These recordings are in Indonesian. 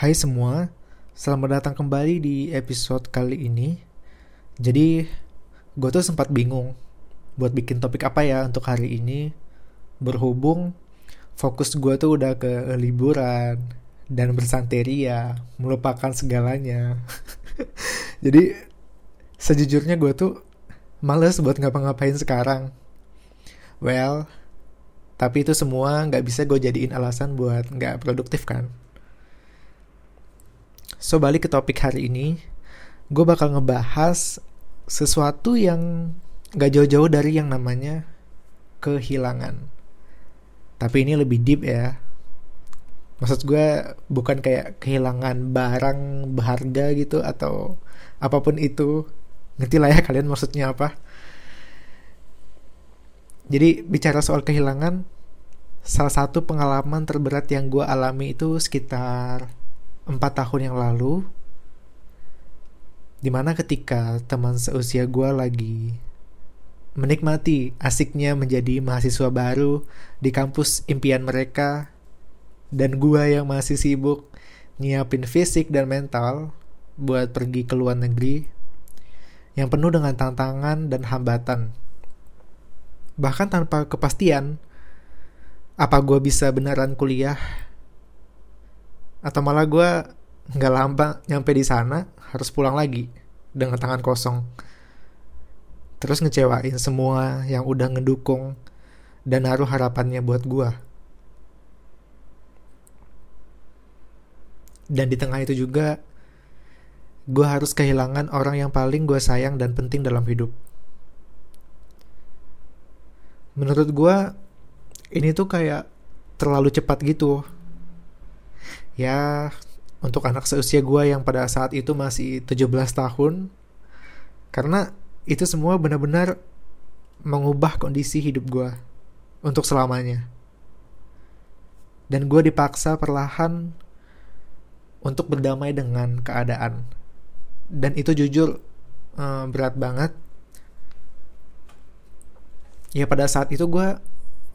Hai semua, selamat datang kembali di episode kali ini. Jadi, gue tuh sempat bingung buat bikin topik apa ya untuk hari ini. Berhubung fokus gue tuh udah ke liburan dan bersanteria, melupakan segalanya. Jadi, sejujurnya gue tuh males buat ngapa-ngapain sekarang. Well, tapi itu semua nggak bisa gue jadiin alasan buat nggak produktif kan. So balik ke topik hari ini, gue bakal ngebahas sesuatu yang nggak jauh-jauh dari yang namanya kehilangan. Tapi ini lebih deep ya. Maksud gue bukan kayak kehilangan barang berharga gitu atau apa pun itu. Ngerti lah ya kalian maksudnya apa. Jadi bicara soal kehilangan, salah satu pengalaman terberat yang gue alami itu sekitar empat tahun yang lalu. Di mana ketika teman seusia gue lagi menikmati asiknya menjadi mahasiswa baru di kampus impian mereka, dan gue yang masih sibuk nyiapin fisik dan mental buat pergi ke luar negeri yang penuh dengan tantangan dan hambatan bahkan tanpa kepastian apa gue bisa beneran kuliah atau malah gue nggak lama nyampe di sana harus pulang lagi dengan tangan kosong. Terus ngecewain semua yang udah ngedukung dan naruh harapannya buat gue dan di tengah itu juga gue harus kehilangan orang yang paling gue sayang dan penting dalam hidup. Menurut gue ini tuh kayak terlalu cepat gitu ya untuk anak seusia gue yang pada saat itu masih 17 tahun karena itu semua benar-benar mengubah kondisi hidup gue untuk selamanya. Dan gue dipaksa perlahan untuk berdamai dengan keadaan. Dan itu jujur um, berat banget. Ya pada saat itu gue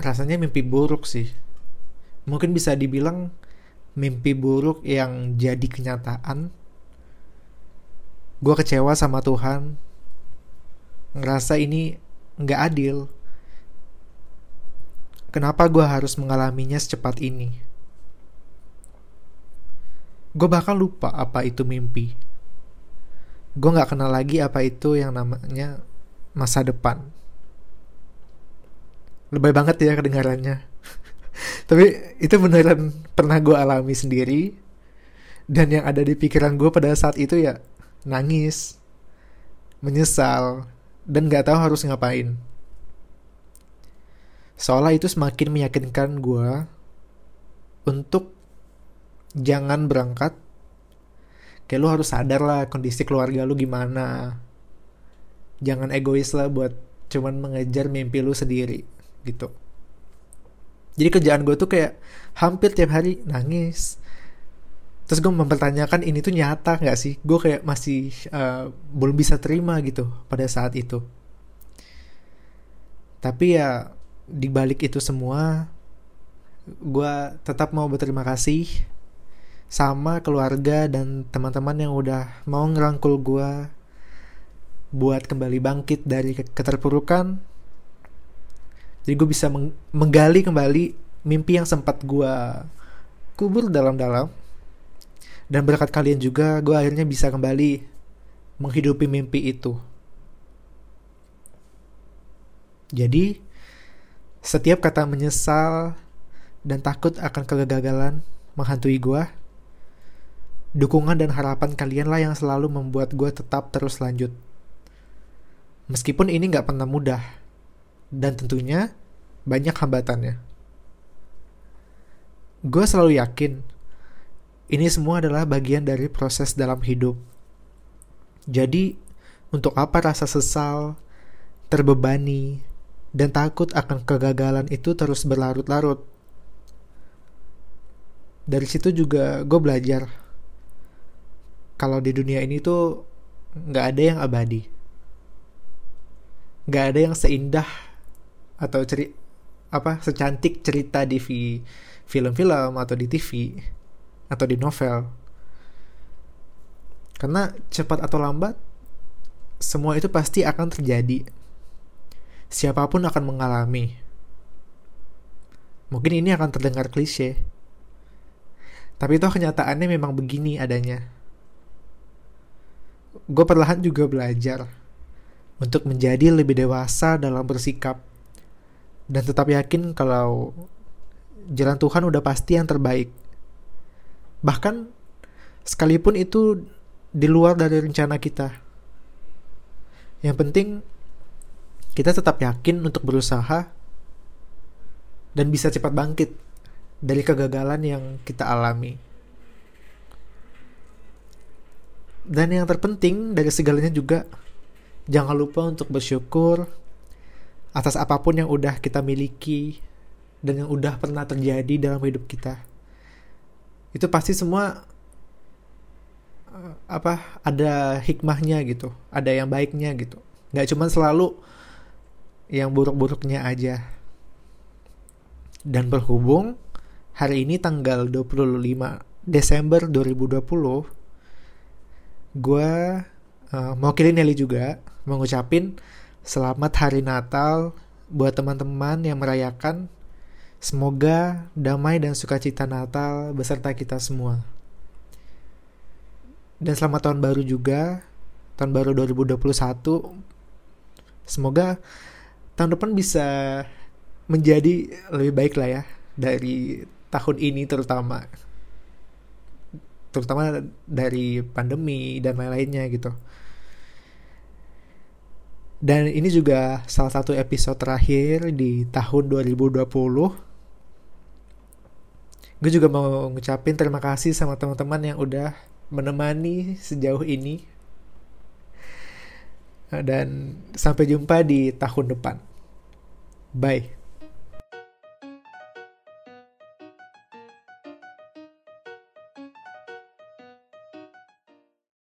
rasanya mimpi buruk sih. Mungkin bisa dibilang mimpi buruk yang jadi kenyataan. Gue kecewa sama Tuhan. Ngerasa ini nggak adil. Kenapa gue harus mengalaminya secepat ini? Gue bakal lupa apa itu mimpi. Gue nggak kenal lagi apa itu yang namanya masa depan. Lebay banget ya kedengarannya tapi itu beneran pernah gue alami sendiri. Dan yang ada di pikiran gue pada saat itu ya nangis menyesal dan gak tahu harus ngapain. Seolah itu semakin meyakinkan gue untuk jangan berangkat. Kayak lu harus sadar lah kondisi keluarga lu gimana. Jangan egois lah buat cuman mengejar mimpi lu sendiri gitu jadi kerjaan gue tuh kayak hampir tiap hari nangis. Terus gue mempertanyakan ini tuh nyata nggak sih? Gue kayak masih uh, belum bisa terima gitu pada saat itu. Tapi ya di balik itu semua gue tetap mau berterima kasih sama keluarga dan teman-teman yang udah mau ngerangkul gue buat kembali bangkit dari keterpurukan jadi gue bisa meng menggali kembali mimpi yang sempat gue kubur dalam-dalam. Dan berkat kalian juga gue akhirnya bisa kembali menghidupi mimpi itu. Jadi setiap kata menyesal dan takut akan kegagalan menghantui gue dukungan dan harapan kalian lah yang selalu membuat gue tetap terus lanjut. Meskipun ini gak pernah mudah dan tentunya banyak hambatannya. Gue selalu yakin ini semua adalah bagian dari proses dalam hidup. Jadi, untuk apa rasa sesal, terbebani, dan takut akan kegagalan itu terus berlarut-larut? Dari situ juga gue belajar kalau di dunia ini tuh nggak ada yang abadi, nggak ada yang seindah atau ceri apa secantik cerita di film-film atau di TV atau di novel Karena cepat atau lambat, semua itu pasti akan terjadi. Siapa pun akan mengalami. Mungkin ini akan terdengar klise. Tapi itu kenyataannya memang begini adanya. Gue perlahan juga belajar untuk menjadi lebih dewasa dalam bersikap. Dan tetap yakin kalau jalan Tuhan udah pasti yang terbaik. Bahkan sekalipun itu di luar dari rencana kita. Yang penting kita tetap yakin untuk berusaha dan bisa cepat bangkit dari kegagalan yang kita alami. Dan yang terpenting dari segalanya juga jangan lupa untuk bersyukur atas apa pun yang udah kita miliki dan yang udah pernah terjadi dalam hidup kita. Itu pasti semua apa ada hikmahnya gitu ada yang baiknya gitu nggak cuma selalu yang buruk-buruknya aja dan berhubung hari ini tanggal 25 Desember 2020 gue uh, kirim Nelly juga mau ngucapin selamat hari Natal buat teman-teman yang merayakan. Semoga damai dan sukacita Natal beserta kita semua. Dan selamat tahun baru juga tahun baru 2021 semoga tahun depan bisa menjadi lebih baik lah ya dari tahun ini terutama. Terutama dari pandemi dan lain-lainnya gitu dan ini juga salah satu episode terakhir di tahun 2020 gue juga mau ngucapin terima kasih sama teman-teman yang udah menemani sejauh ini. Dan sampai jumpa di tahun depan. Bye.